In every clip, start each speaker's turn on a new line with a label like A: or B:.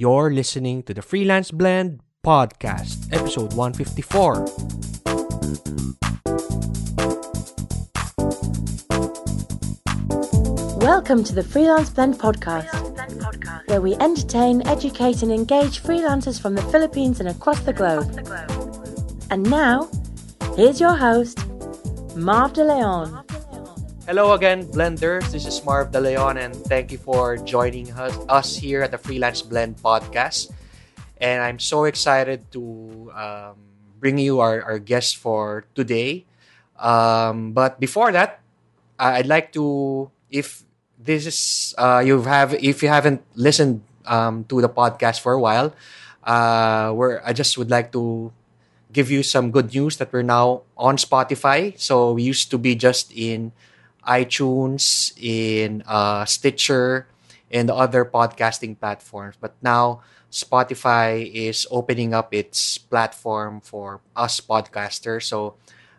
A: You're listening to the Freelance Blend podcast, episode 154.
B: Welcome to the Freelance Blend podcast, where we entertain, educate, and engage freelancers from the Philippines and across the globe. And now, here's your host, Marv De Leon.
A: Hello again, Blenders. This is Marv De Leon, and thank you for joining us, here at the Freelance Blend podcast. And I'm so excited to um, bring you our, our guest for today. Um, but before that, I'd like to, if this is uh, you have, if you haven't listened um, to the podcast for a while, uh, where I just would like to give you some good news that we're now on Spotify. So we used to be just in iTunes, in uh, Stitcher, and other podcasting platforms. But now Spotify is opening up its platform for us podcasters. So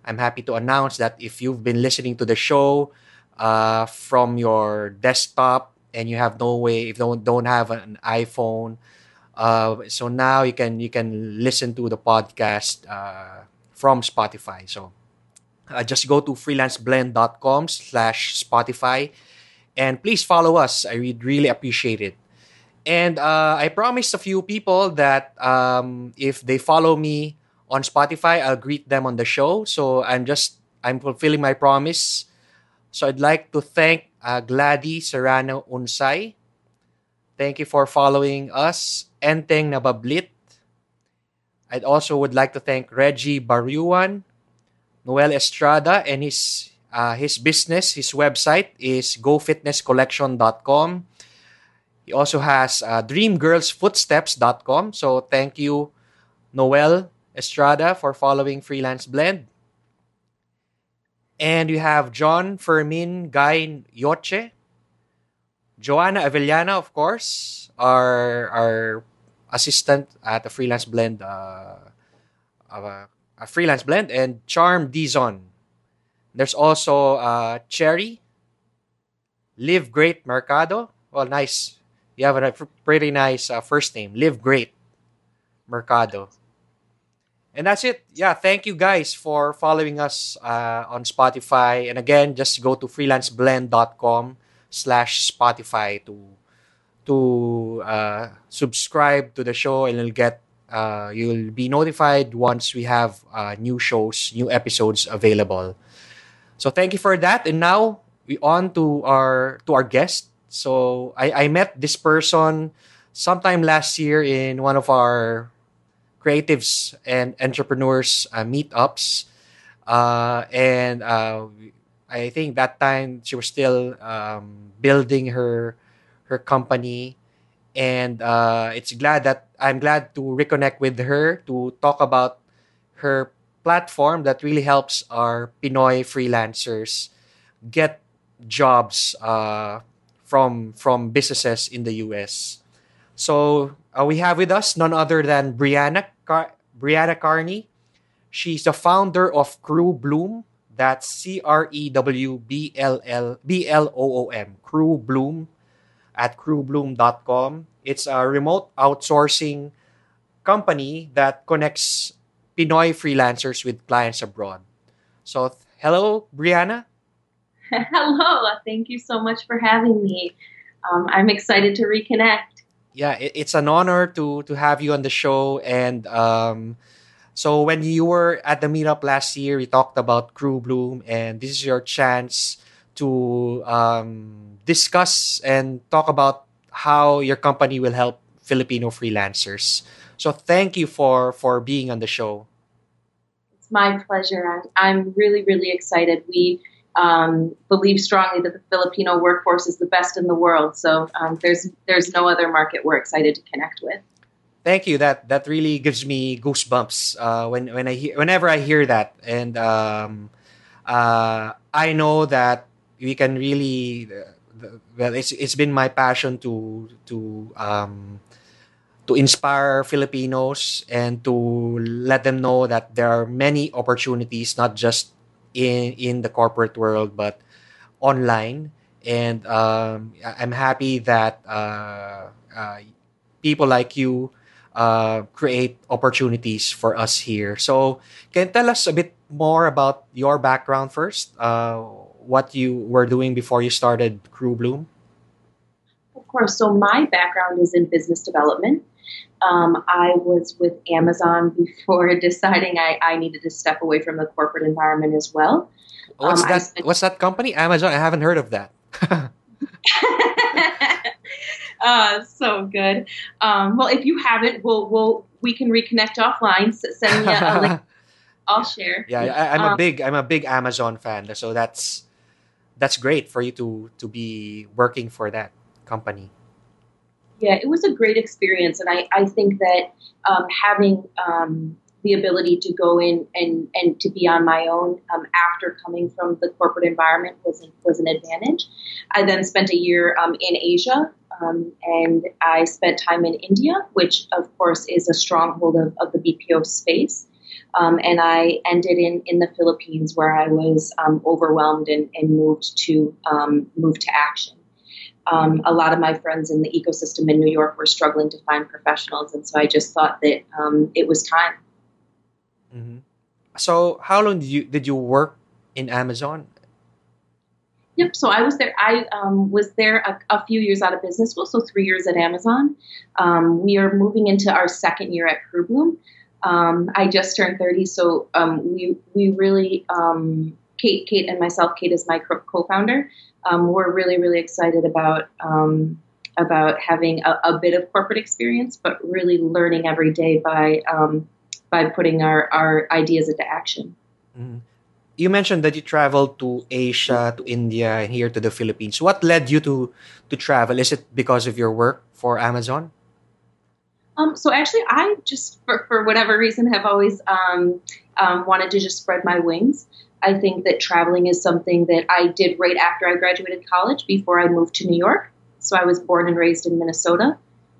A: I'm happy to announce that if you've been listening to the show uh, from your desktop and you have no way, if don't, don't have an iPhone, uh, so now you can you can listen to the podcast uh, from Spotify. So uh, just go to freelanceblend.com slash Spotify and please follow us. I would really appreciate it. And uh, I promised a few people that um, if they follow me on Spotify, I'll greet them on the show. So I'm just I'm fulfilling my promise. So I'd like to thank uh, Glady Serrano Unsay. Thank you for following us. Enteng Nabablit. I'd also would like to thank Reggie Baruan, Noel Estrada, and his uh, his business, his website is gofitnesscollection.com. He also has uh, dreamgirlsfootsteps.com. So thank you, Noel Estrada, for following Freelance Blend. And you have John Fermin Guy Yoche, Joanna Avellana, of course, our our assistant at the Freelance Blend, uh, uh, a Freelance Blend, and Charm Dizon. There's also uh, Cherry, Live Great Mercado. Well, nice. You have a pretty nice uh, first name, Live Great Mercado. And that's it. Yeah, thank you guys for following us uh, on Spotify. And again, just go to freelanceblend.com slash Spotify to to uh, subscribe to the show and you'll get uh, you'll be notified once we have uh, new shows, new episodes available. So thank you for that. And now we on to our to our guest. So I, I met this person sometime last year in one of our creatives and entrepreneurs uh, meetups. Uh, and uh, I think that time she was still um, building her her company, and uh, it's glad that I'm glad to reconnect with her to talk about her platform that really helps our Pinoy freelancers get jobs uh, from from businesses in the U.S. So uh, we have with us none other than Brianna Car- Brianna Carney. She's the founder of Crew Bloom. That's C R E W B L L B L O O M. Crew Bloom at crewbloom.com. It's a remote outsourcing company that connects Pinoy freelancers with clients abroad. So, hello, Brianna.
C: Hello, thank you so much for having me. Um, I'm excited to reconnect.
A: Yeah, it, it's an honor to to have you on the show. And um, so, when you were at the meetup last year, we talked about Crew Bloom, and this is your chance to um, discuss and talk about how your company will help Filipino freelancers. So, thank you for for being on the show.
C: It's my pleasure. I'm, I'm really, really excited. We um, believe strongly that the Filipino workforce is the best in the world. So um, there's there's no other market we're excited to connect with.
A: Thank you. That that really gives me goosebumps uh, when when I hear whenever I hear that, and um, uh, I know that we can really. well, it's it's been my passion to to um, to inspire Filipinos and to let them know that there are many opportunities, not just in in the corporate world, but online. And um, I'm happy that uh, uh, people like you uh, create opportunities for us here. So, can you tell us a bit more about your background first? Uh, what you were doing before you started Crew Bloom?
C: Of course. So, my background is in business development. Um, I was with Amazon before deciding I, I, needed to step away from the corporate environment as well.
A: What's um, that? Spent- what's that company? Amazon. I haven't heard of that.
C: uh, so good. Um, well, if you haven't, we'll, we'll we can reconnect offline. So send me a, a link. I'll share.
A: Yeah, I, am um, a big I'm a big Amazon fan, so that's that's great for you to to be working for that company.
C: Yeah, it was a great experience, and I I think that um, having um, the ability to go in and, and to be on my own um, after coming from the corporate environment was was an advantage. I then spent a year um, in Asia, um, and I spent time in India, which of course is a stronghold of, of the BPO space. Um, and I ended in, in the Philippines, where I was um, overwhelmed and, and, moved to um, move to action. a lot of my friends in the ecosystem in New York were struggling to find professionals, and so I just thought that it was time
A: Mm-hmm. So, how long did you did you work in Amazon?
C: Yep. So I was there. I um, was there a, a, few years out of business school, so three years at Amazon. Um, we are moving into our second year at Crewbloom. Um, I just turned 30, so um, we we really um, Kate, Kate and myself. Kate is my co-founder. Um, we're really really excited about about having a, a, bit of corporate experience, but really learning every day by by putting our, our ideas into action.
A: Mm-hmm. You mentioned that you traveled to Asia, to India, and here to the Philippines. What led you to to travel? Is it because of your work for Amazon?
C: Um, so actually, I just for, for whatever reason have always um, um, wanted to just spread my wings. I think that traveling is something that I did right after I graduated college, before I moved to New York. So I was born and raised in Minnesota,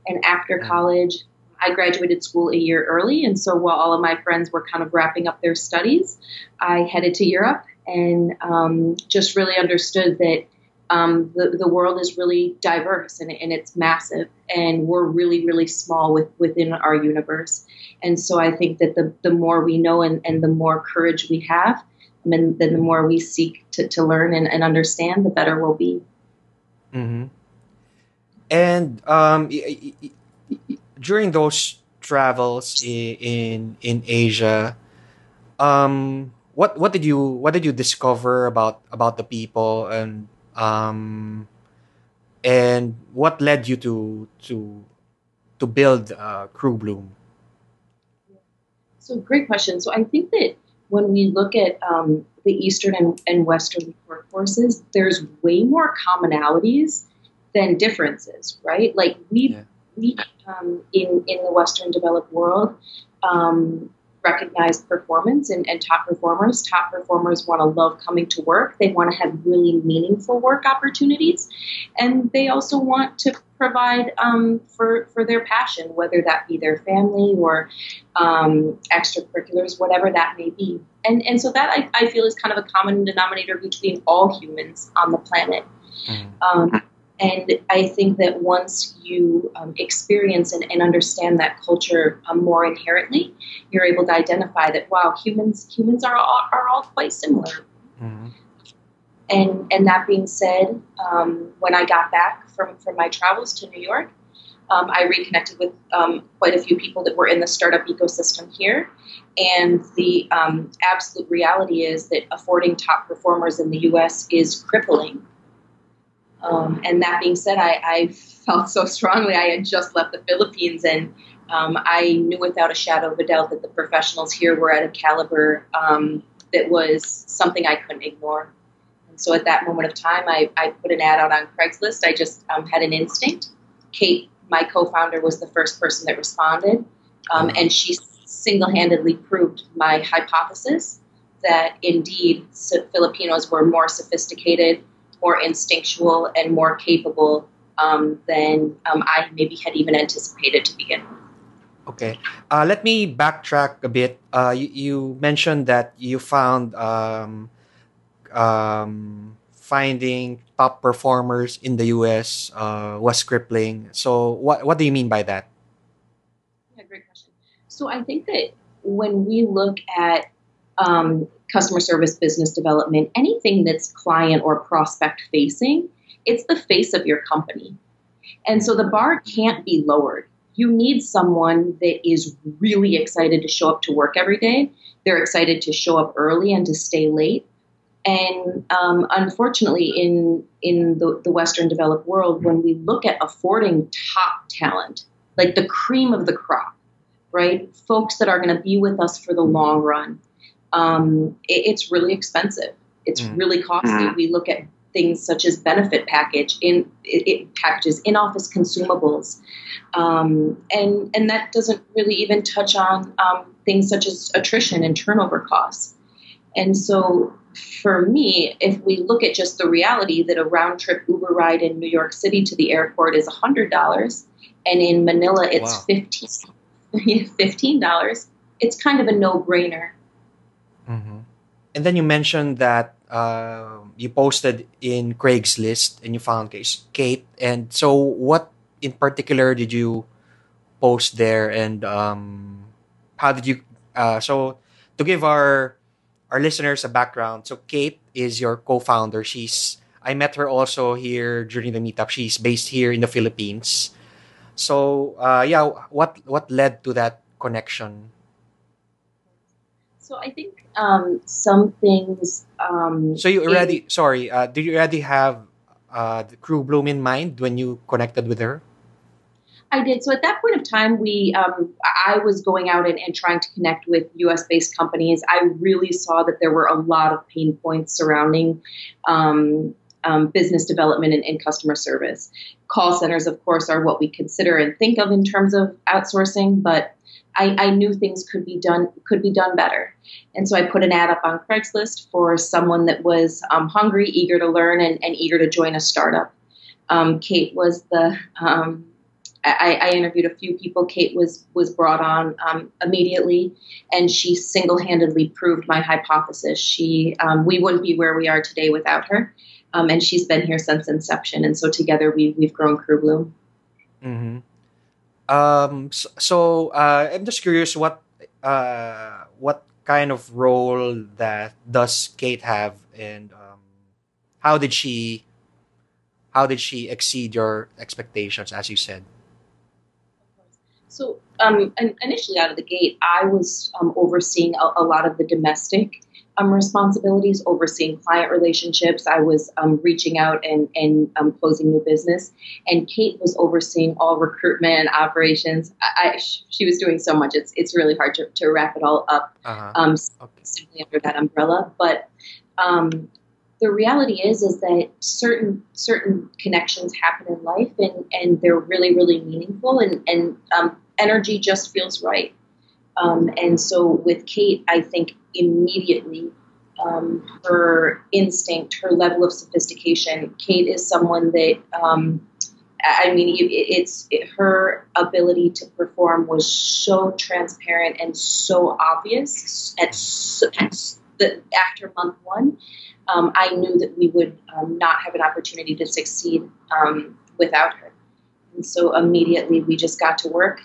C: and after mm. college, I graduated school a year early, and so while all of my friends were kind of wrapping up their studies, I headed to Europe and um, just really understood that um, the, the world is really diverse and, and, it's massive, and we're really, really small with, within our universe. And so I think that the, the more we know and, and the more courage we have, mean, then the more we seek to, to learn and, and understand, the better we'll be.
A: Mm-hmm. And um, during those travels in in, Asia, um, what what did you what did you discover about about the people and um, and what led you to to to build uh, Crew Bloom?
C: So great question. So I think that when we look at um, the Eastern and, and Western workforces, there's way more commonalities than differences, right? Like we yeah we um, in in the Western developed world um, recognize performance and, and, top performers. Top performers want to love coming to work. They want to have really meaningful work opportunities, and they also want to provide um, for for their passion, whether that be their family or um, extracurriculars, whatever that may be. And and so that I, I feel is kind of a common denominator between all humans on the planet. Mm. And I think that once you um, experience and, and, understand that culture um, more inherently, you're able to identify that wow, humans humans are all, are all quite similar. Mm-hmm. And and that being said, um, when I got back from from my travels to New York, um, I reconnected with um, quite a few people that were in the startup ecosystem here. And the um, absolute reality is that affording top performers in the U.S. is crippling. Um, and that being said, I, I, felt so strongly. I had just left the Philippines, and um, I knew without a shadow of a doubt that the professionals here were at a caliber um, that was something I couldn't ignore. And so at that moment of time, I, I put an ad out on Craigslist. I just um, had an instinct. Kate, my co founder, was the first person that responded, um, and she single handedly proved my hypothesis that indeed Filipinos were more sophisticated more instinctual and more capable um, than um, I maybe had even anticipated to begin with.
A: Okay. Uh, let me backtrack a bit. Uh, you, you, mentioned that you found um, um, finding top performers in the US uh, was crippling. So, what, what do you mean by that?
C: Yeah, great question. So I think that when we look at um, customer service, business development, anything that's client or prospect facing, it's the face of your company. And so the bar can't be lowered. You need someone that is really excited to show up to work every day. They're excited to show up early and to stay late. And um, unfortunately, in in the, the Western developed world, when we look at affording top talent, like the cream of the crop, right, folks that are going to be with us for the long run, um, it, it's really expensive. It's
A: Mm.
C: really costly.
D: Mm.
C: We look at things such as benefit package in it, it packages, in office consumables, um, and and that doesn't really even touch on um, things such as attrition and turnover costs. And so, for me, if we look at just the reality that a round trip Uber ride in New York City to the airport is hundred dollars, and in Manila it's
A: Wow.
C: fifteen fifteen dollars, it's kind of a no
A: Mhm. And then you mentioned that uh, you posted in Craigslist and you found Kate. And so, what in particular did you post there, and um, how did you? Uh, so, to give our our listeners a background, so Kate is your co-founder. She's I met her also here during the meetup. She's based here in the Philippines. So, uh, yeah, what what led to that connection?
C: So I think um, some things. Um,
A: So you
C: in-
A: already sorry, uh, did you already have uh, the crew bloom in mind when you connected with her?
C: I did. So at that point of time, we um, I was going out and, and trying to connect with U.S. based companies. I really saw that there were a lot of pain points surrounding um, um, business development and, and customer service. Call centers, of course, are what we consider and think of in terms of outsourcing, but I, I knew things could be done could be done better. And so I put an ad up on Craigslist for someone that was um, hungry, eager to learn, and, and eager to join a startup. Um, Kate was the um, I, I interviewed a few people. Kate was was brought on um, immediately, and she single handedly proved my hypothesis. She um, we wouldn't be where we are today without her, um, and she's been here since inception. And so together we we've grown Crew Bloom.
A: Mm-hmm. Um, so, uh, I'm just curious what uh, what kind of role that does Kate have, and um, how did she how did she exceed your expectations, as you said?
C: So um, in- initially out of the gate, I was um, overseeing a, a lot of the domestic um, responsibilities, overseeing client relationships. I was um, reaching out and, and um, closing new business. And Kate was overseeing all recruitment and operations. I, I, she was doing so much, it's, it's really hard to, to wrap it all up
A: Uh-huh.
C: um,
A: Okay.
C: simply under that umbrella. But um, the reality is, is that certain certain connections happen in life, and, and they're really really meaningful, and and um, energy just feels right. Um, and so with Kate, I think immediately um, her instinct, her level of sophistication. Kate is someone that. Um, I mean, it, it's it, her ability to perform was so transparent and so obvious at, the after month one. Um, I knew that we would um, not have an opportunity to succeed um, without her, and so immediately we just got to work,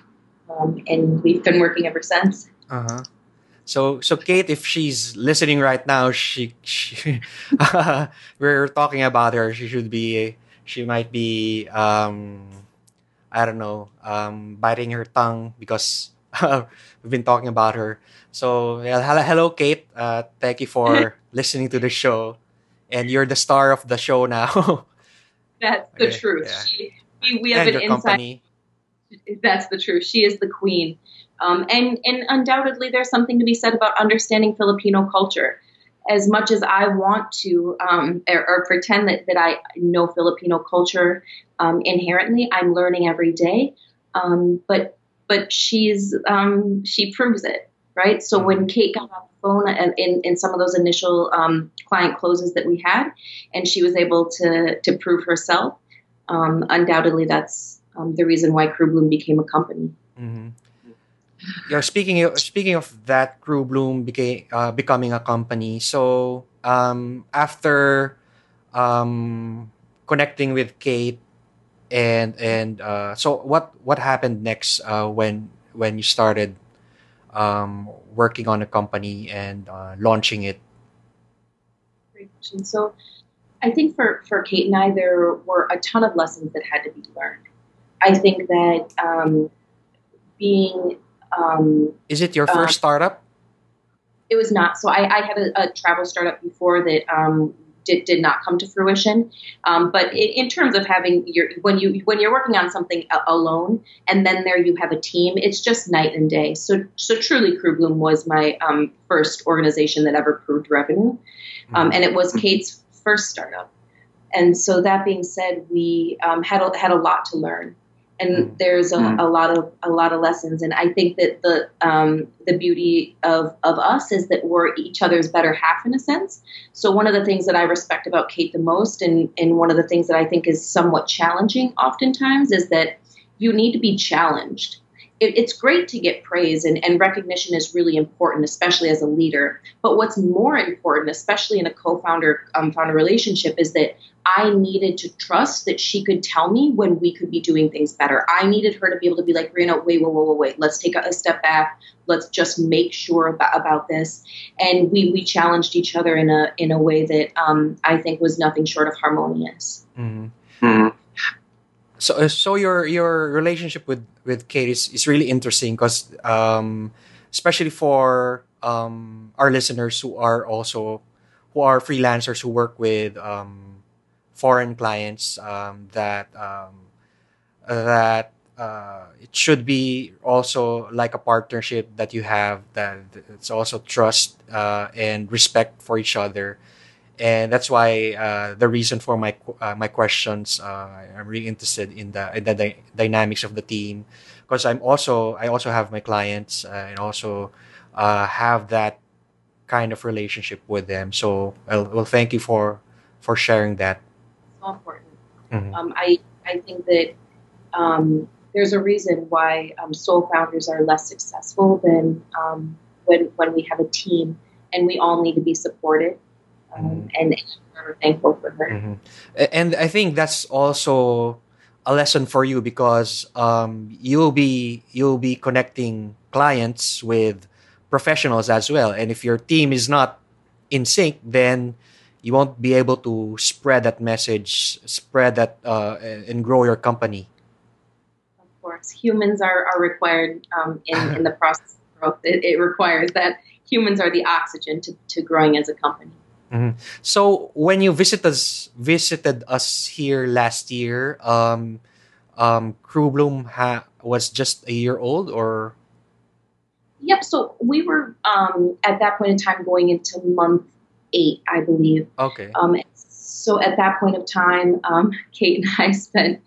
C: um, and we've been working ever since.
A: Uh-huh. So, so Kate, if she's listening right now, she, she we're talking about her. She should be, she might be, um, I don't know, um, biting her tongue because we've been talking about her. So, yeah, hello, hello, Kate. Uh, thank you for listening to the show, and you're the star of the show now.
C: That's the
A: Okay,
C: truth.
A: yeah.
C: She, we, we have
A: and
C: an inside.
A: company.
C: That's the truth. She is the queen. Um, and, and undoubtedly, there's something to be said about understanding Filipino culture. As much as I want to um, or, or pretend that, that I know Filipino culture um, inherently, I'm learning every day. Um, but but she's um, she proves it, right? So when Kate got off the phone and in, in some of those initial um, client closes that we had, and she was able to to prove herself, um, undoubtedly that's um, the reason why Crew Bloom became a company.
A: Mm-hmm. Yeah, speaking of, speaking of that, Crew Bloom became uh, becoming a company. So um, after um, connecting with Kate, and and uh, so what what happened next uh, when when you started um, working on a company and uh, launching it?
C: Great question. So, I think for for Kate and I, there were a ton of lessons that had to be learned. I think that um, being um,
A: is it your first startup?
C: It was not. So I, I had a, a, travel startup before that um, did, did not come to fruition. Um, but in, in, terms of having your when you when you're working on something alone and then there you have a team, it's just night and day. So so truly, Crewbloom was my um, first organization that ever proved revenue, um, and it was Kate's first startup. And so that being said, we um, had a, had a lot to learn and mm. there's a, mm. a, lot of a lot of lessons and i think that the um, the beauty of of us is that we're each other's better half in a sense so one of the things that i respect about kate the most and and one of the things that i think is somewhat challenging oftentimes is that you need to be challenged it, it's great to get praise and, and recognition is really important, especially as a leader. But what's more important, especially in a co-founder um, founder relationship, is that I needed to trust that she could tell me when we could be doing things better. I needed her to be able to be like, Rena, wait, wait, wait, wait, wait. Let's take a, a step back. Let's just make sure about, about this. And we we challenged each other in a in a way that um, I think was nothing short of harmonious.
A: Mm-hmm. Mm-hmm. So, uh, so your your relationship with with Kate is, is really interesting because, um, especially for um, our listeners who are also who are freelancers who work with um, foreign clients, um, that um, that uh, it should be also like a partnership that you have that it's also trust uh, and respect for each other. And that's why uh, the reason for my uh, my questions uh, I'm really interested in the in the dy- dynamics of the team. Because I'm also I also have my clients uh, and also have that kind of relationship with them. So well, well thank you for for sharing that
C: important mm-hmm. um, I I think that um, there's a reason why um, sole founders are less successful than um, when when we have a team and we all need to be supported um, mm-hmm. and I'm thankful for her. Mm-hmm.
A: And I think that's also a lesson for you because um, you'll be you'll be connecting clients with professionals as well. And if your team is not in sync, then you won't be able to spread that message, spread that, uh, and grow your company.
C: Of course, humans are, are required um, in, in the process of growth. It, it requires that humans are the oxygen to, to growing as a company.
A: Mm-hmm. So when you visited us, visited us here last year, um, um, Crewbloom ha- was just a year old, or?
C: Yep. So we were um, at that point in time going into month eight, I believe.
A: Okay.
C: Um, so at that point of time, um, Kate and I spent.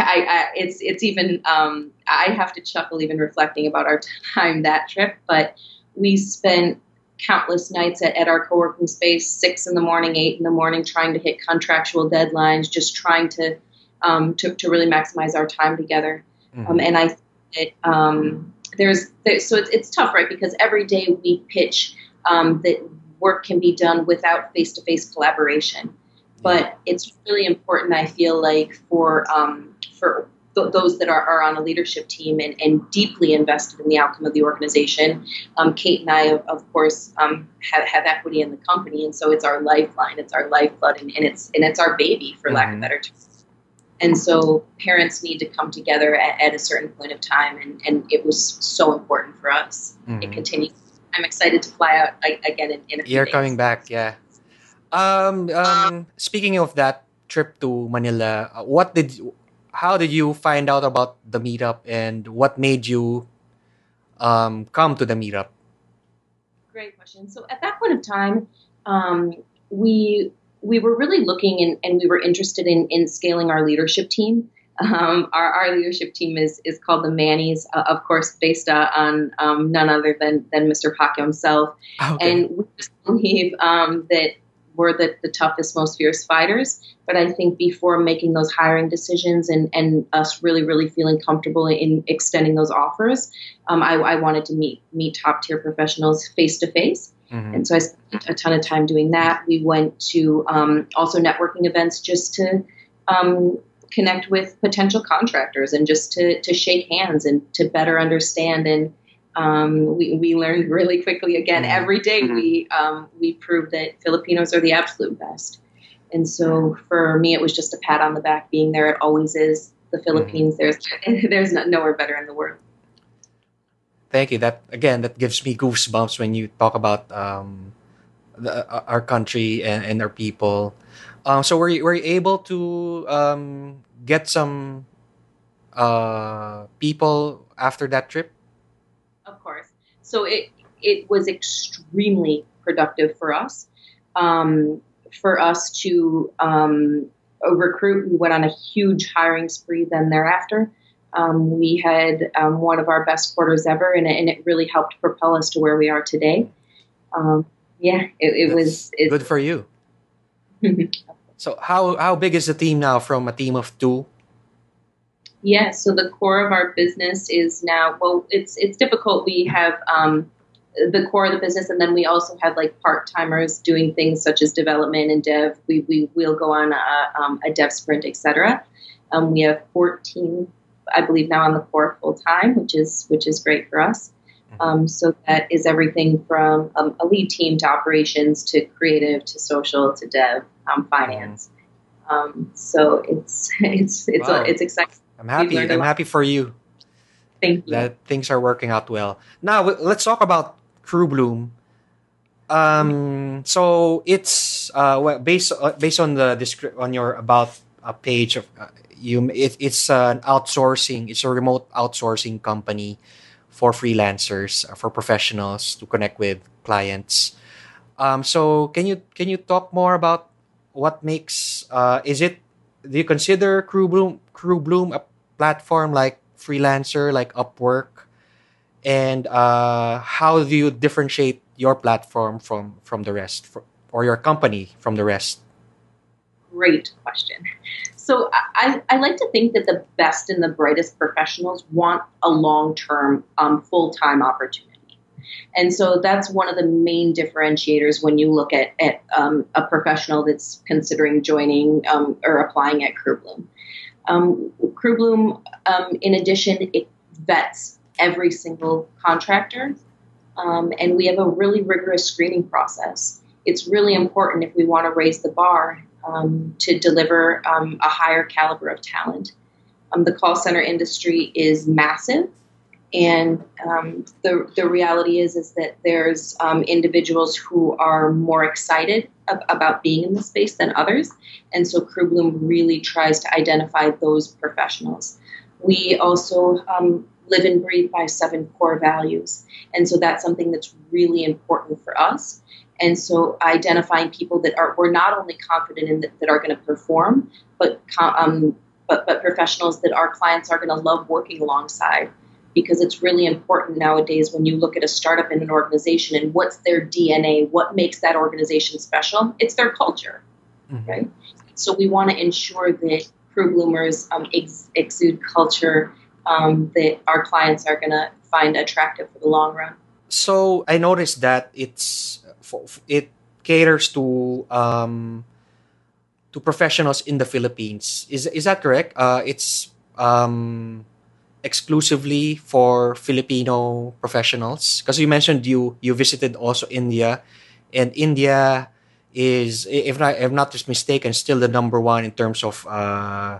C: I, I, it's it's even um, I have to chuckle even reflecting about our time that trip, but we spent countless nights at, at our co-working space, six in the morning, eight in the morning, trying to hit contractual deadlines, just trying to um, to, to really maximize our time together. Mm-hmm. Um, and I, it, um, there's there, so it's, it's tough, right? Because every day we pitch um, that work can be done without face-to-face collaboration. But it's really important, I feel like, for um, for th- those that are, are, on a leadership team and, and, deeply invested in the outcome of the organization. Um, Kate and I, of, of course, um, have, have equity in the company, and so it's our lifeline, it's our lifeblood, and, and it's and it's our baby, for mm-hmm. lack of mm-hmm. better terms. And so parents need to come together at, at, a certain point of time, and, and it was so important for us. Mm-hmm. It continues. I'm excited to fly out again in, in a few
A: You're
C: days.
A: coming back, yeah. Um, um, speaking of that trip to Manila, what did how did you find out about the meetup and what made you um, come to the meetup?
C: Great question. So at that point of time, um, we we were really looking and, and we were interested in, in scaling our leadership team. Um, our, our leadership team is is called the Mannies, uh, of course, based uh, on um, none other than than Mr. Pacquiao himself. Okay. And we just believe um, that we're the, the toughest, most fierce fighters. But I think before making those hiring decisions and, and us really, really feeling comfortable in extending those offers, um, I, I, wanted to meet meet top tier professionals face to face. And so I spent a ton of time doing that. We went to um, also networking events just to um, connect with potential contractors and just to, to shake hands and to better understand. And um, we, we learned really quickly again
A: Mhm.
C: every day
D: Mhm.
C: we um, we proved that Filipinos are the absolute best. And so for me, it was just a pat on the back being there. It always is. The Philippines, there's there's no, nowhere better in the world.
A: Thank you. That again, that gives me goosebumps when you talk about um, the, our country and, and our people. Um, so were you, were you able to um, get some uh, people after that trip?
C: Of course. So it it was extremely productive for us. Um, for us to um, recruit, we went on a huge hiring spree. Then thereafter, um, we had um, one of our best quarters ever, and it, and it really helped propel us to where we are today. Um, yeah, it, it was.
A: Good for you. So how how big is the team now? From a team of two.
C: Yeah, so the core of our business is now well, it's it's difficult. We have um, the core of the business, and then we also have like part timers doing things such as development and dev. We we will go on a, um, a dev sprint, etc. Um, we have 14, I believe, now on the core full time, which is which is great for us. Um, so that is everything from um, a lead team to operations to creative to social to dev, um, finance. Um, so it's it's it's
A: Wow.
C: it's exciting.
A: I'm happy.
C: a
A: I'm happy for you
C: Thank you.
A: that things are working out well. Now let's talk about Crew Bloom. Um, so it's uh, well, based uh, based on the descri- on your about a page of uh, you. It, it's an outsourcing. It's a remote outsourcing company for freelancers uh, for professionals to connect with clients. Um, so can you can you talk more about what makes uh, is it? Do you consider Crew Bloom Crew Bloom a platform like freelancer like Upwork? and uh, how do you differentiate your platform from from the rest fr- or your company from the rest
C: Great question. So I, I like to think that the best and the brightest professionals want a long term, um, full time opportunity. And so that's one of the main differentiators when you look at, at um, a professional that's considering joining um, or applying at CrewBloom. Um, um, in addition, it vets every single contractor, um, and we have a really rigorous screening process. It's really important if we want to raise the bar um, to deliver um, a higher caliber of talent. Um, the call center industry is massive, and um, the the reality is is that there's um, individuals who are more excited ab- about being in the space than others, and so Crew Bloom really tries to identify those professionals. We also live and breathe by seven core values, and so that's something that's really important for us. And so identifying people that are we're not only confident in that, that are going to perform, but um, but but professionals that our clients are going to love working alongside because it's really important nowadays when you look at a startup in an organization and what's their DNA, what makes that organization special? It's their culture,
A: Mhm.
C: right? So we want to ensure that crew bloomers um, ex- exude culture um, that our clients are going to find attractive for the long run.
A: so i noticed that it's f- f- it caters to um to professionals in the philippines. Is is that correct? Uh it's um exclusively for filipino professionals. Because you mentioned you you visited also india and india is if not if not mistaken still the number one in terms of uh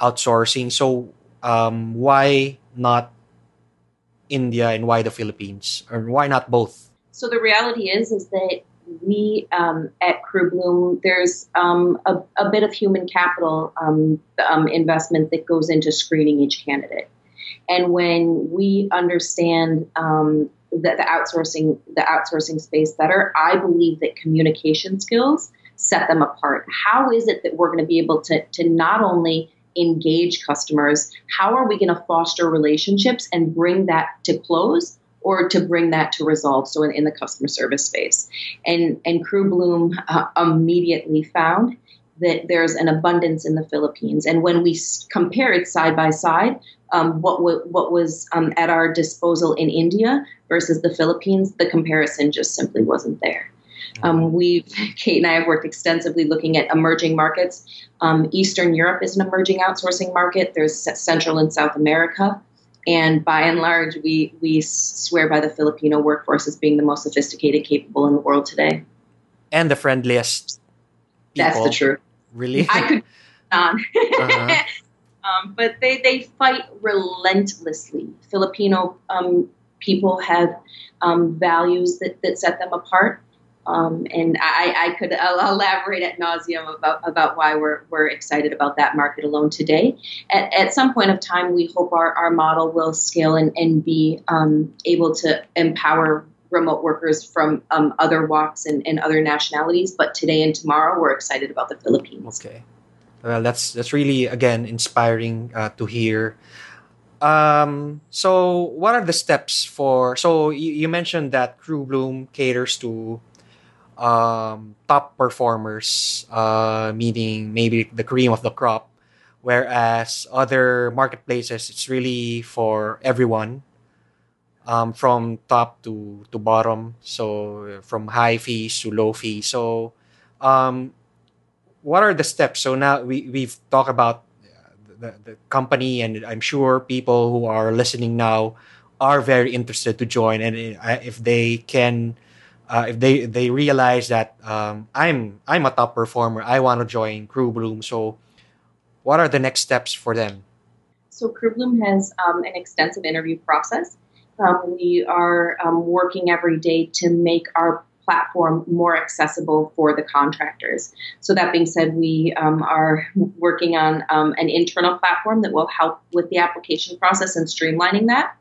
A: outsourcing. So um why not india and why the philippines? Or why not both
C: So the reality is, is that we um, at Crew Bloom, there's um, a, a bit of human capital um, um, investment that goes into screening each candidate. And when we understand um, the, the outsourcing the outsourcing space better, I believe that communication skills set them apart. How is it that we're going to be able to to not only engage customers, how are we going to foster relationships and bring that to close? Or to bring that to resolve. So in, in the customer service space, and and Crew Bloom uh, immediately found that there's an abundance in the Philippines. And when we s- compared side by side, um, what w- what was um, at our disposal in India versus the Philippines, the comparison just simply wasn't there. Um, we've Kate and I have worked extensively looking at emerging markets. Um, Eastern Europe is an emerging outsourcing market. There's Central and South America. And by and large, we, we swear by the Filipino workforce as being the most sophisticated, capable in the world today.
A: And the friendliest. People.
C: That's the truth.
A: Really?
C: I could on. uh-huh. um, but they, they fight relentlessly. Filipino um, people have um, values that, that set them apart. Um, and I, I could elaborate at nauseum about, about why we're, we're excited about that market alone today. At, at some point of time, we hope our, our model will scale and, and be um, able to empower remote workers from um, other walks and, and, other nationalities. But today and tomorrow, we're excited about the Philippines.
A: Okay, well, that's that's really again inspiring uh, to hear. Um, so, what are the steps for? So, you, you mentioned that Crew Bloom caters to um, top performers, uh, meaning maybe the cream of the crop, whereas other marketplaces, it's really for everyone, um, from top to, to bottom. So from high fees to low fees. So, um, what are the steps? So now we, we've talked about the, the company, and I'm sure people who are listening now are very interested to join. And if they can, uh, if they they realize that um, I'm I'm a top performer, I want to join Crew Bloom. So, what are the next steps for them?
C: So, Crew Bloom has um, an extensive interview process. Um, we are um, working every day to make our platform more accessible for the contractors. So, that being said, we um, are working on um, an internal platform that will help with the application process and streamlining that.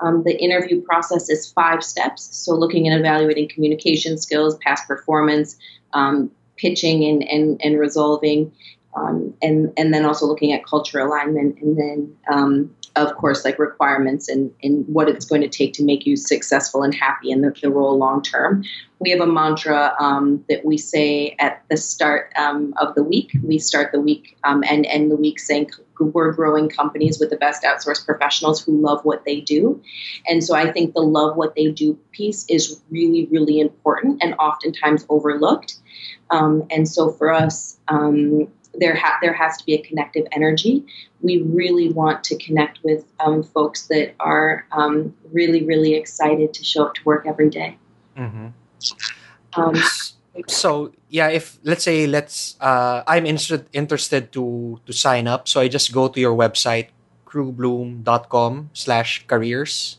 C: Um, the interview process is five steps. So, looking and evaluating communication skills, past performance, um, pitching, and, and, and resolving, um, and, and then also looking at culture alignment, and then, um, of course, like requirements and, and what it's going to take to make you successful and happy in the, the role long term. We have a mantra um, that we say at the start um, of the week. We start the week and end the week saying, we're growing companies with the best outsourced professionals who love what they do. And so I think the love what they do piece is really, really important and oftentimes overlooked. Um, and so for us, um, there, ha- there has to be a connective energy. We really want to connect with um, folks that are um, really, really excited to show up to work every day.
A: Mm-hmm. So yeah if let's say let's uh, i'm interested interested to to sign up so i just go to your website crewbloom.com slash careers.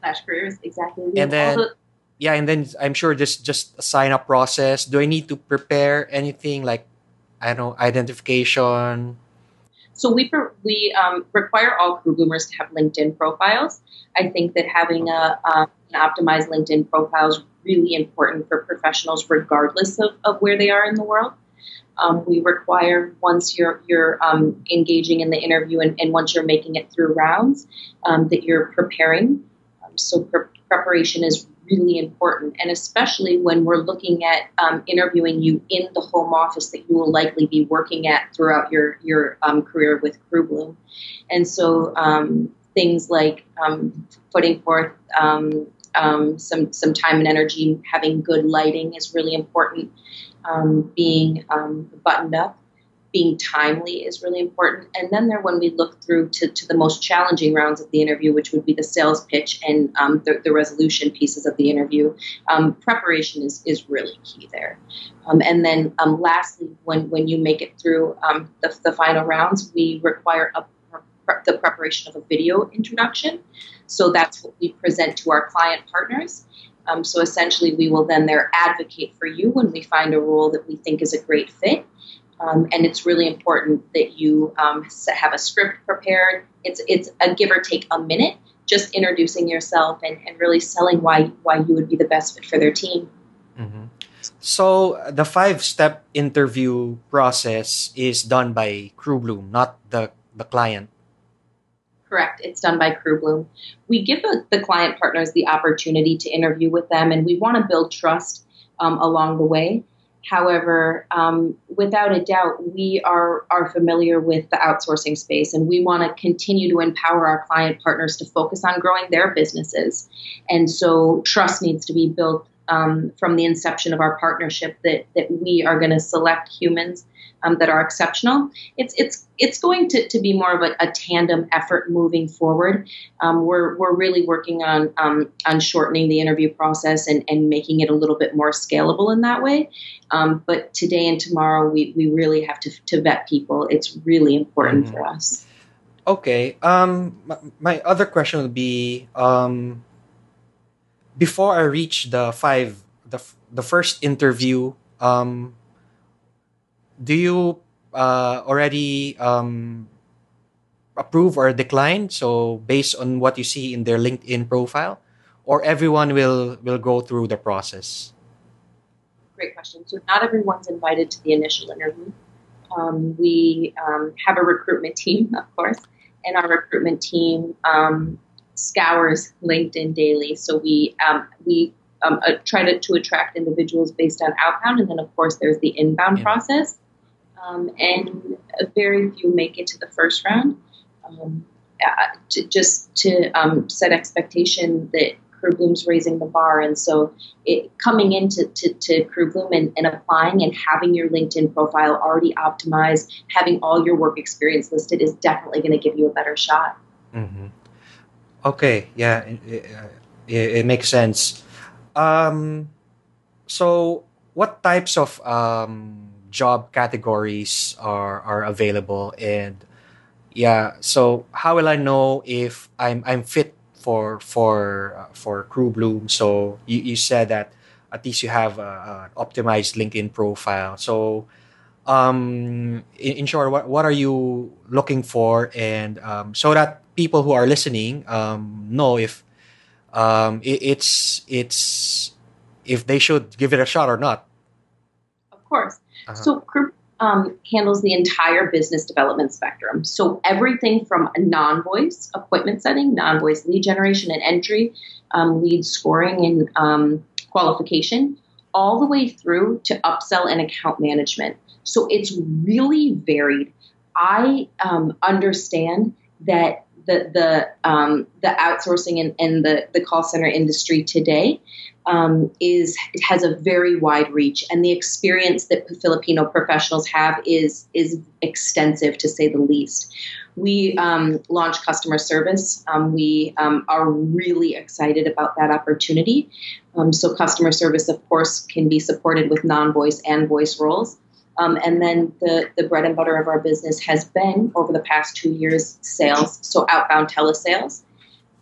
C: Slash careers exactly.
A: And then the- yeah and then i'm sure this just a sign up process. Do i need to prepare anything like i don't know identification
C: so we we um, require all crew bloomers to have linkedin profiles i think that having a um, an optimized linkedin profile is really important for professionals, regardless of, of where they are in the world. Um, we require once you're you're um, engaging in the interview and, and, once you're making it through rounds um, that you're preparing. Um, so pre- preparation is really important, and especially when we're looking at um, interviewing you in the home office that you will likely be working at throughout your your um, career with Crew Bloom, and so things like putting forth um, some some time and energy. Having good lighting is really important. Um, being um, buttoned up, being timely is really important. And then there, when we look through to, to the most challenging rounds of the interview, which would be the sales pitch and um, the, the, resolution pieces of the interview, um, preparation is, is really key there. Um, and then lastly, when, when you make it through the, the final rounds, we require a the preparation of a video introduction. So that's what we present to our client partners. Um, so essentially, we will then there advocate for you when we find a role that we think is a great fit. Um, and it's really important that you um, have a script prepared. It's it's a give or take a minute, just introducing yourself and, and really selling why why you would be the best fit for their team.
A: Mm-hmm. So the five step interview process is done by Crew Bloom, not the the client.
C: Correct. It's done by Crew Bloom. We give the, the client partners the opportunity to interview with them, and we want to build trust um, along the way. However, um, without a doubt, we are, are familiar with the outsourcing space and we want to continue to empower our client partners to focus on growing their businesses. And so trust needs to be built um, from the inception of our partnership that that we are going to select humans um, that are exceptional. It's it's it's going to, to be more of a, a tandem effort moving forward. Um, we're we're really working on um, on shortening the interview process and, and making it a little bit more scalable in that way. Um, but today and tomorrow, we, we really have to, to vet people. It's really important mm-hmm. for us.
A: Okay. Um, my, my other question would be um, before I reach the five, the the first interview, um, do you uh, already um, approve or decline? So based on what you see in their LinkedIn profile, or everyone will will go through the process?
C: Great question. So not everyone's invited to the initial interview. Um, we um, have a recruitment team, of course, and our recruitment team um, scours LinkedIn daily. So we um, we um, uh, try to, to attract individuals based on outbound, and then of course there's the inbound yeah. process. Um, and very few make it to the first round. Um, uh, to, just to um, set expectation that Crew Bloom's raising the bar, and so it, coming into to, to Crew Bloom and, and, applying and having your LinkedIn profile already optimized, having all your work experience listed is definitely going to give you a better shot.
A: Mm-hmm. Okay, yeah, it, it, it makes sense. Um, so, what types of um, job categories are are available, and yeah, so how will I know if I'm I'm fit for for uh, for Crew Bloom? So you, you said that at least you have an optimized LinkedIn profile. So um, in, in short, what, what are you looking for, and um, so that people who are listening um, know if um, it, it's it's if they should give it a shot or not.
C: Of course. Uh-huh. So Crew um, handles the entire business development spectrum. So everything from non-voice appointment setting, non-voice lead generation and entry, um, lead scoring and um, qualification, all the way through to upsell and account management. So it's really varied. I um, understand that the the um, the outsourcing and, and the the call center industry today um, is it has a very wide reach, and the experience that Filipino professionals have is is extensive to say the least. We um, launched customer service. Um, we um, are really excited about that opportunity. Um, so, customer service, of course, can be supported with non-voice and voice roles. Um, and then the, the bread and butter of our business has been over the past two years sales, so outbound telesales.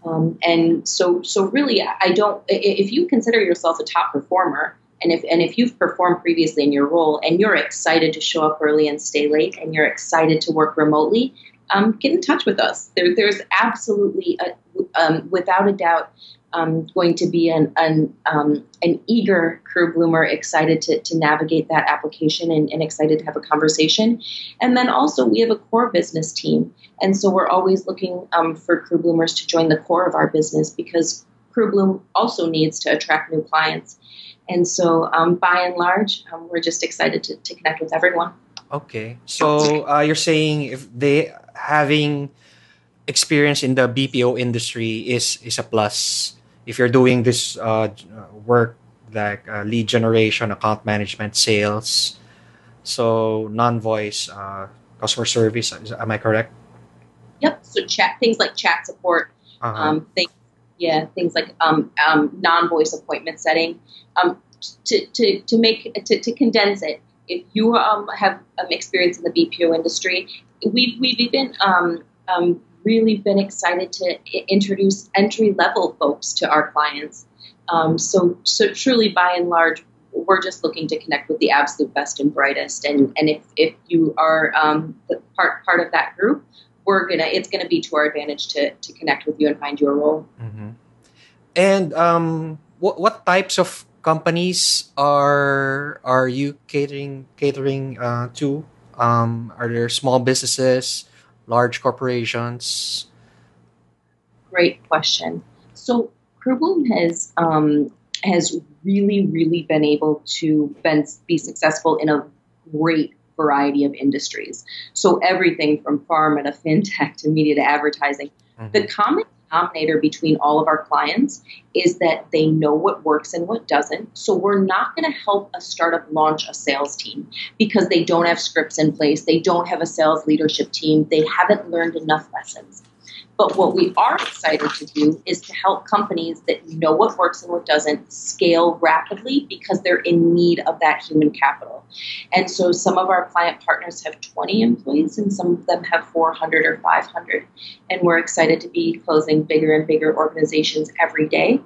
C: Um, and so, so really, I don't. If you consider yourself a top performer, and if and if you've performed previously in your role, and you're excited to show up early and stay late, and you're excited to work remotely, um, get in touch with us. There, there's absolutely, a, um, without a doubt, um, going to be an an, um, an eager crew bloomer, excited to, to navigate that application and, and, excited to have a conversation. And then also we have a core business team, and so we're always looking um, for crew bloomers to join the core of our business because crew bloom also needs to attract new clients. And so, um, by and large, um, we're just excited to, to connect with everyone.
A: Okay, so uh, you're saying if they having experience in the BPO industry is is a plus if you're doing this uh, work like uh, lead generation, account management, sales, so non-voice uh, customer service. Am I correct?
C: Yep. So chat things like chat support, uh-huh. um, things, yeah, things like um, um, non-voice appointment setting. Um, to, to, to make to, to condense it, if you um, have um, experience in the BPO industry, we've we've even um, um, really been excited to introduce entry level folks to our clients. Um, so, so truly, by and large, we're just looking to connect with the absolute best and brightest. And, and if, if you are um, part part of that group, we're gonna it's gonna be to our advantage to, to connect with you and find your role.
A: Mm-hmm. And um, what what types of companies are are you catering catering uh, to? Um, are there small businesses? Large corporations?
C: Great question. So Crew Bloom has um, has really, really been able to been, be successful in a great variety of industries. So everything from pharma to fintech to media to advertising. Mm-hmm. The common denominator between all of our clients is that they know what works and what doesn't. So we're not going to help a startup launch a sales team because they don't have scripts in place, they don't have a sales leadership team, they haven't learned enough lessons. But what we are excited to do is to help companies that know what works and what doesn't scale rapidly because they're in need of that human capital. And so some of our client partners have 20 employees and some of them have 400 or 500. And we're excited to be closing bigger and bigger organizations every day.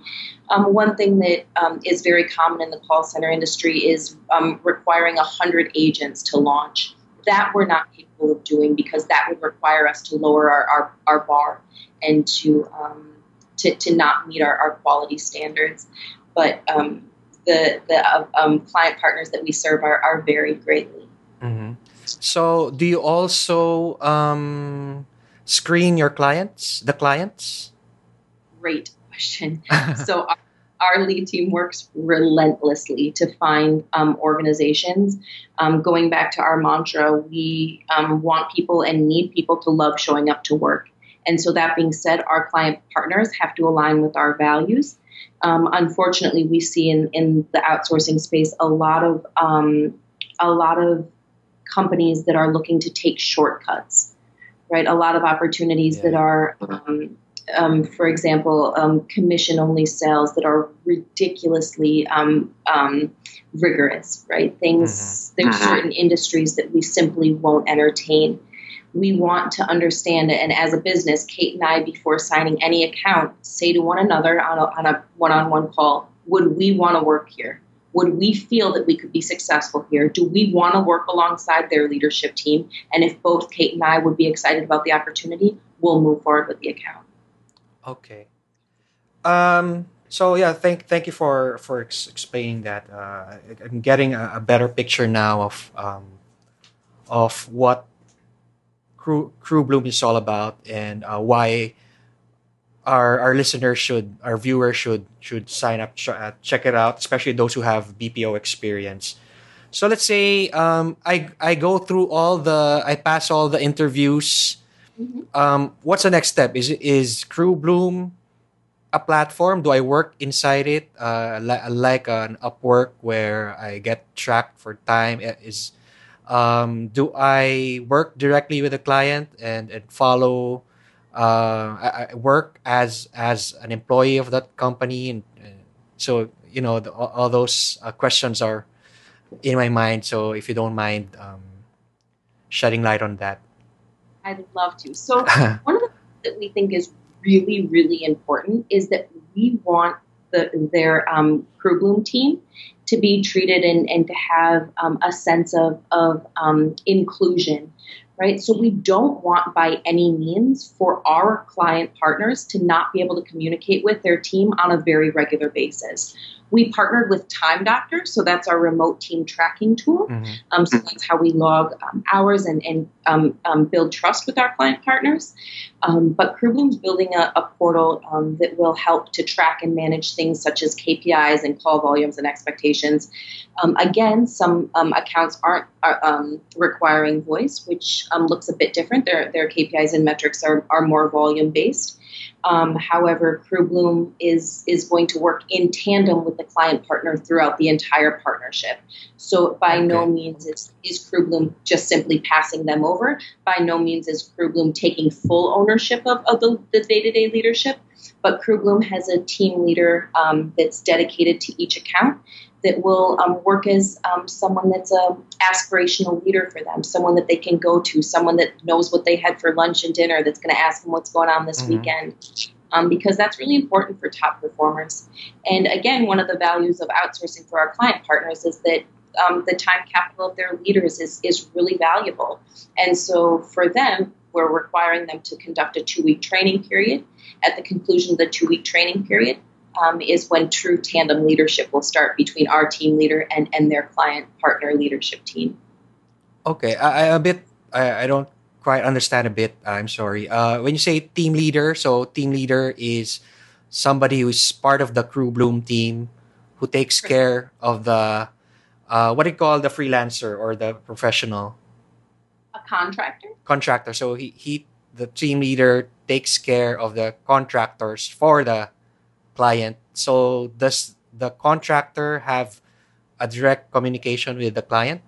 C: Um, one thing that um, is very common in the call center industry is um, requiring 100 agents to launch that we're not capable of doing because that would require us to lower our, our, our bar and to, um, to, to not meet our, our quality standards. But um, the, the uh, um, client partners that we serve are, are very greatly.
A: Mm-hmm. So, do you also um, screen your clients, the clients?
C: Great question. so, our, our lead team works relentlessly to find um, organizations. Um, going back to our mantra, we um, want people and need people to love showing up to work. And so, that being said, our client partners have to align with our values. Um, unfortunately, we see in, in the outsourcing space a lot of um, a lot of companies that are looking to take shortcuts, right? A lot of opportunities yeah. that are um, for example, um, commission only sales that are ridiculously um, um rigorous, right? Things, mm-hmm. there's uh-huh. certain industries that we simply won't entertain. We want to understand it. And as a business, Kate and I, before signing any account, say to one another on a one-on-one call, would we want to work here? Would we feel that we could be successful here? Do we want to work alongside their leadership team? And if both Kate and I would be excited about the opportunity, we'll move forward with the account.
A: Okay. Um, so yeah, thank thank you for for ex- explaining that. Uh, I'm getting a, a, better picture now of um, of what Crew Crew Bloom is all about and uh, why our our listeners should our viewers should should sign up ch- uh, check it out, especially those who have BPO experience. So let's say um, I I go through all the I pass all the interviews Mm-hmm. Um, what's the next step? Is is Crew Bloom a platform? Do I work inside it, uh, li- like an Upwork where I get tracked for time? Uh, is um, do I work directly with the client and, and follow? Uh, I, I work as as an employee of that company, and uh, so you know the, all, all, those uh, questions are in my mind. So if you don't mind um, shedding light on that.
C: I'd love to. So one of the things that we think is really, really important is that we want the, their um, Crew Bloom team to be treated and, and to have um, a sense of, of um, inclusion, right? So we don't want by any means for our client partners to not be able to communicate with their team on a very regular basis. We partnered with Time Doctor, so that's our remote team tracking tool. Mm-hmm. Um, so that's how we log um, hours and, and um, um build trust with our client partners. Um, but CrewBloom's building a, a portal um, that will help to track and manage things such as KPIs and call volumes and expectations. again, some accounts aren't are, requiring voice, which looks a bit different. Their, their KPIs and metrics are, are more volume based. Um, however, CrewBloom is is going to work in tandem with the client partner throughout the entire partnership. So by okay. no means is, is CrewBloom just simply passing them over. By no means is CrewBloom taking full ownership of, of the, the day-to-day leadership. But CrewBloom has a team leader um, that's dedicated to each account that will um, work as um, someone that's a aspirational leader for them, someone that they can go to, someone that knows what they had for lunch and dinner, that's going to ask them what's going on this mm-hmm. weekend. Um, because that's really important for top performers. And again, one of the values of outsourcing for our client partners is that um, the time capital of their leaders is, is really valuable. And so for them, we're requiring them to conduct a two week training period. At the conclusion of the two week training period, um, is when true tandem leadership will start between our team leader and, and their client partner leadership team.
A: Okay, I, I a bit I, I don't quite understand a bit. I'm sorry. Uh, when you say team leader, so team leader is somebody who's part of the Crew Bloom team who takes care of the uh, what do you call the freelancer or the professional?
C: A contractor.
A: Contractor. So he he the team leader takes care of the contractors for the client. So does the contractor have a direct communication with the client?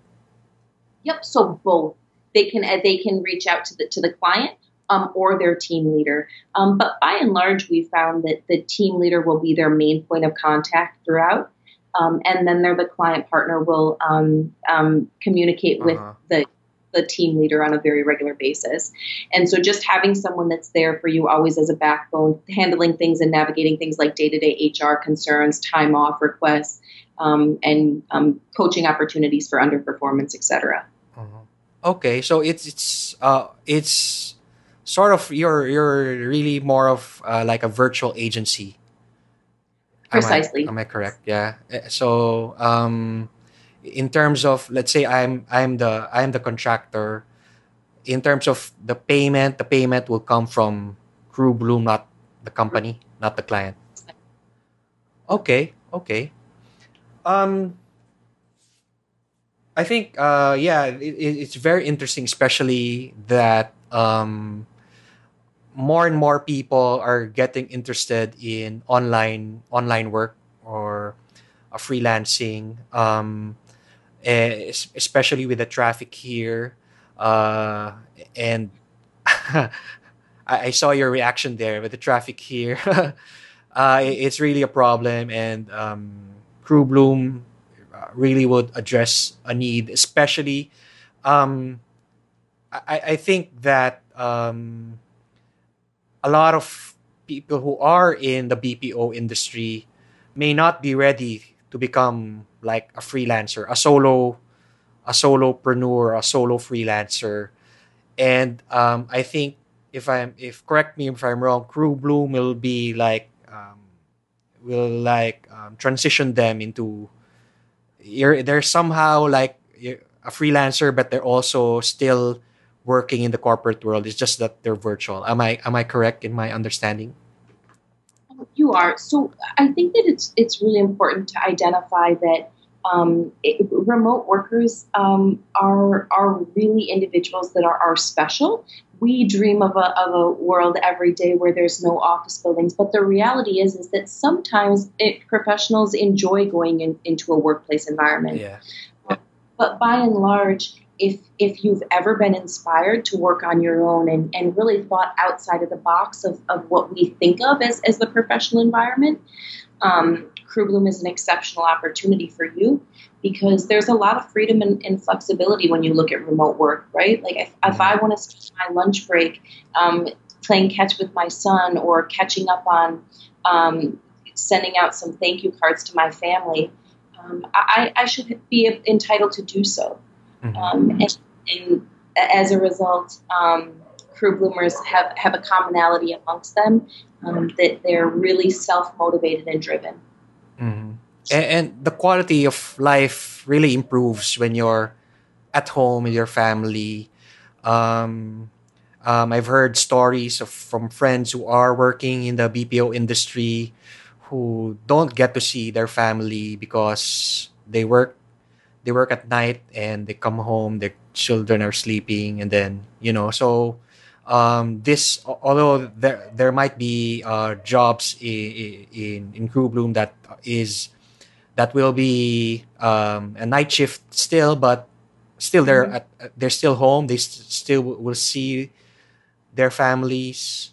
C: Yep. So both they can uh, they can reach out to the to the client um, or their team leader. Um, but by and large, we found that the team leader will be their main point of contact throughout. Um, and then their the client partner will um, um, communicate with uh-huh. the the team leader on a very regular basis. And so just having someone that's there for you always as a backbone, handling things and navigating things like day to day HR concerns, time off requests, um, and um, coaching opportunities for underperformance, etc.
A: Uh-huh. Okay, so it's it's uh, it's sort of you're you're really more of uh, like a virtual agency.
C: Precisely.
A: Am I, am I correct? Yeah. Eh, so um, in terms of let's say I'm I'm the I'm the contractor. In terms of the payment, the payment will come from Crew Bloom, not the company, not the client. Okay, okay. Um, I think uh, yeah, it, it's very interesting, especially that um, more and more people are getting interested in online online work or uh, freelancing. Um, especially with the traffic here. Uh, and I, I, saw your reaction there with the traffic here. uh, it's really a problem, and um, Crew Bloom uh, really would address a need, especially. Um, I, I think that um, a lot of people who are in the BPO industry may not be ready to become like a freelancer, a solo, a solopreneur, a solo freelancer, and um, I think if I'm if correct me if I'm wrong, Crew Bloom will be like um, will like um, transition them into you're they're somehow like a freelancer, but they're also still working in the corporate world. It's just that they're virtual. Am I am I correct in my understanding?
C: You are. So I think that it's it's really important to identify that um, it, remote workers um, are are really individuals that are, are special. We dream of a, of a world every day where there's no office buildings, but the reality is is that sometimes it, professionals enjoy going in, into a workplace environment.
A: Yeah.
C: But by and large, if if you've ever been inspired to work on your own and, and really thought outside of the box of, of what we think of as, as the professional environment, um, Crew Bloom is an exceptional opportunity for you because there's a lot of freedom and, and flexibility when you look at remote work, right? Like if, if I want to spend my lunch break um, playing catch with my son or catching up on um, sending out some thank you cards to my family, um, I, I should be entitled to do so. Mm-hmm. Um, and, and, as a result, um, crew bloomers have, have a commonality amongst them um, that they're really self motivated and driven.
A: Mm-hmm. And, and, the quality of life really improves when you're at home with your family. Um, um, I've heard stories of, from friends who are working in the BPO industry who don't get to see their family because they work they work at night and they come home their children are sleeping and then you know so um, this although there there might be uh, jobs in, in in crew bloom that is that will be um, a night shift still but still they're mm-hmm. at, they're still home they st- still will see their families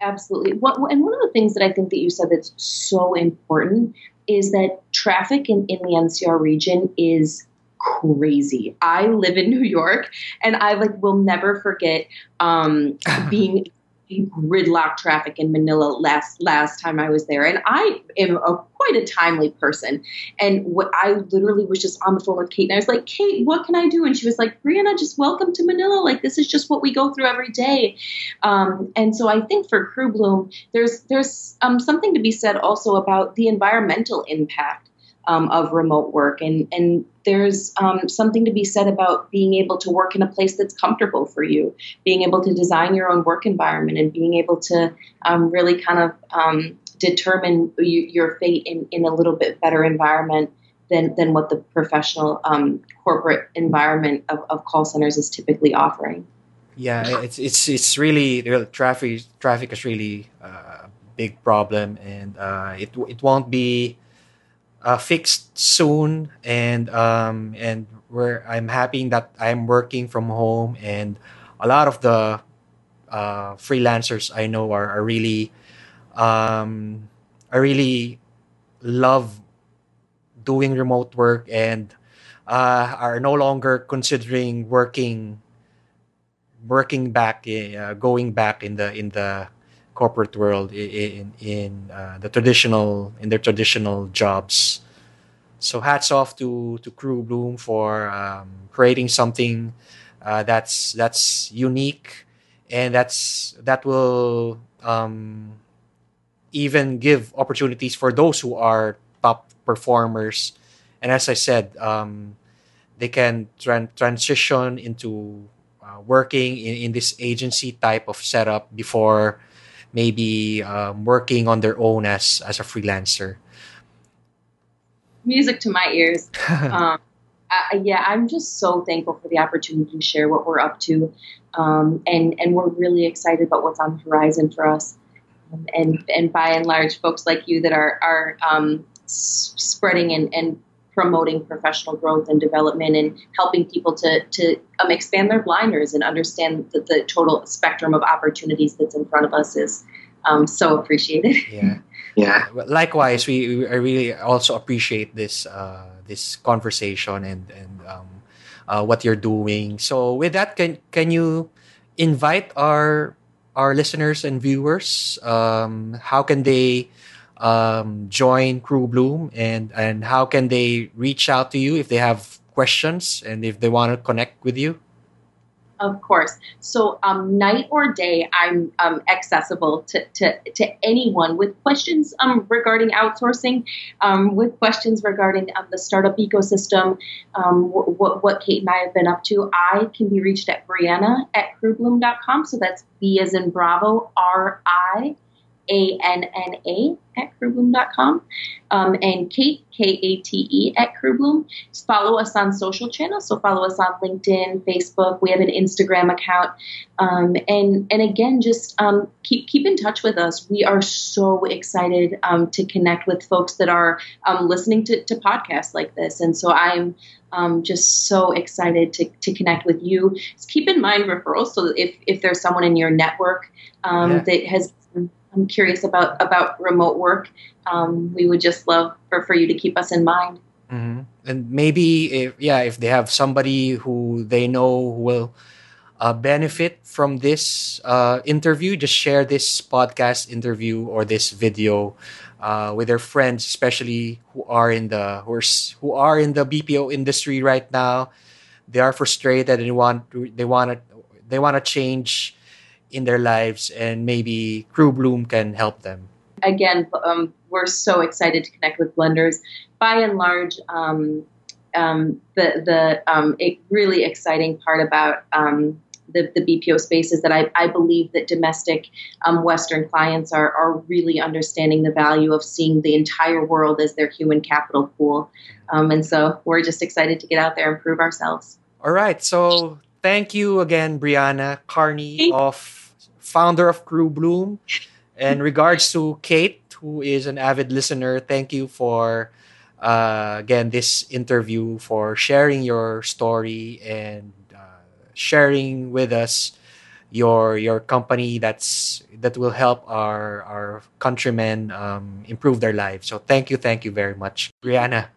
C: absolutely what, and one of the things that i think that you said that's so important is that traffic in, in the NCR region is crazy. I live in New York and I like will never forget um, being gridlock traffic in Manila last last time I was there, and I am a, quite a timely person. And what I literally was just on the phone with Kate, and I was like, Kate, what can I do? And she was like, Brianna, just welcome to Manila. Like this is just what we go through every day. Um, and so I think for Crew Bloom, there's there's um, something to be said also about the environmental impact um, of remote work. And, and there's um, something to be said about being able to work in a place that's comfortable for you, being able to design your own work environment, and being able to um, really kind of um, determine you, your fate in, in a little bit better environment than, than what the professional um, corporate environment of, of call centers is typically offering.
A: Yeah, it's it's it's really traffic traffic is really uh, a big problem, and uh, it it won't be uh, fixed soon. And um, and where I'm happy that I'm working from home, and a lot of the uh, freelancers I know are, are really um, I really love doing remote work and uh, are no longer considering working working back uh, going back in the in the corporate world in in uh, the traditional in their traditional jobs. So hats off to to crew bloom for um, creating something uh, that's that's unique and that's that will um, even give opportunities for those who are top performers. And as i said um, they can tran- transition into uh, working in, in this agency type of setup before maybe um, working on their own as as a freelancer.
C: Music to my ears. Um, I, yeah i'm just so thankful for the opportunity to share what we're up to. Um, and and we're really excited about what's on the horizon for us. Um, and and by and large folks like you that are are um, spreading and, and promoting professional growth and development and helping people to, to um, expand their blinders and understand that the total spectrum of opportunities that's in front of us is um, so appreciated.
A: Yeah. Yeah. Likewise, we, we I really also appreciate this uh, this conversation and and um, uh, what you're doing. So with that, can can you invite our our listeners and viewers? Um, how can they um, join Crew Bloom and and how can they reach out to you if they have questions and if they want to connect with you?
C: Of course. So, um, night or day, I'm um, accessible to, to, to anyone with questions um, regarding outsourcing, um, with questions regarding um, the startup ecosystem, um, what, what Kate and I have been up to. I can be reached at Brianna at crewbloom.com. So that's B as in Bravo, R I a N N A at crewbloom.com. Um, and Kate, K A T E at crewbloom. Follow us on social channels. So follow us on LinkedIn, Facebook. We have an Instagram account. Um, and, and again, just um, keep, keep in touch with us. We are so excited um, to connect with folks that are um, listening to, to podcasts like this. And so I'm um, just so excited to, to connect with you. Just keep in mind referrals. So if, if there's someone in your network um, yeah. that has I'm curious about about remote work, um, we would just love for, for you to keep us in mind.
A: Mm-hmm. And maybe if yeah, if they have somebody who they know will uh, benefit from this uh, interview, just share this podcast interview or this video uh, with their friends, especially who are in the who are, who are in the BPO industry right now. They are frustrated and want they want to they want to change in their lives, and maybe Crew Bloom can help them.
C: Again, um, we're so excited to connect with blenders. By and large, um, um, the the um, really exciting part about um, the, the BPO space is that I, I believe that domestic um, Western clients are, are really understanding the value of seeing the entire world as their human capital pool. Um, and so we're just excited to get out there and prove ourselves.
A: All right. So thank you again, Brianna Carney of founder of Crew Bloom. And regards to Kate, who is an avid listener, thank you for uh, again this interview for sharing your story and uh, sharing with us your your company that's that will help our our countrymen um, improve their lives. So thank you, thank you very much, Brianna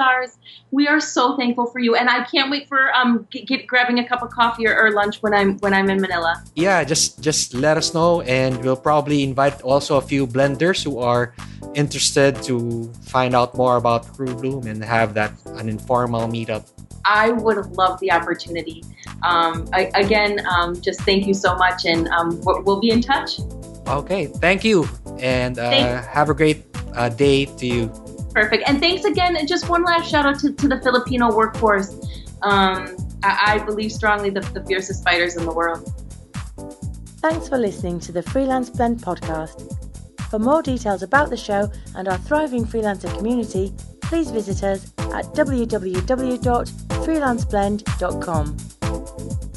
C: stars. We are so thankful for you, and I can't wait for um get, get grabbing a cup of coffee or, or, lunch when I'm when I'm in Manila.
A: Yeah, just just let us know, and we'll probably invite also a few blenders who are interested to find out more about Crew Bloom and have that an informal meetup.
C: I would love the opportunity. Um, I, again, um, just thank you so much, and um, we'll be in touch.
A: Okay, thank you, and uh, have a great uh, day to you.
C: Perfect. And thanks again. And just one last shout out to, to the Filipino workforce. Um, I, I, believe strongly the, the fiercest fighters in the world.
B: Thanks for listening to the Freelance Blend podcast. For more details about the show and our thriving freelancer community, please visit us at www.freelanceblend.com.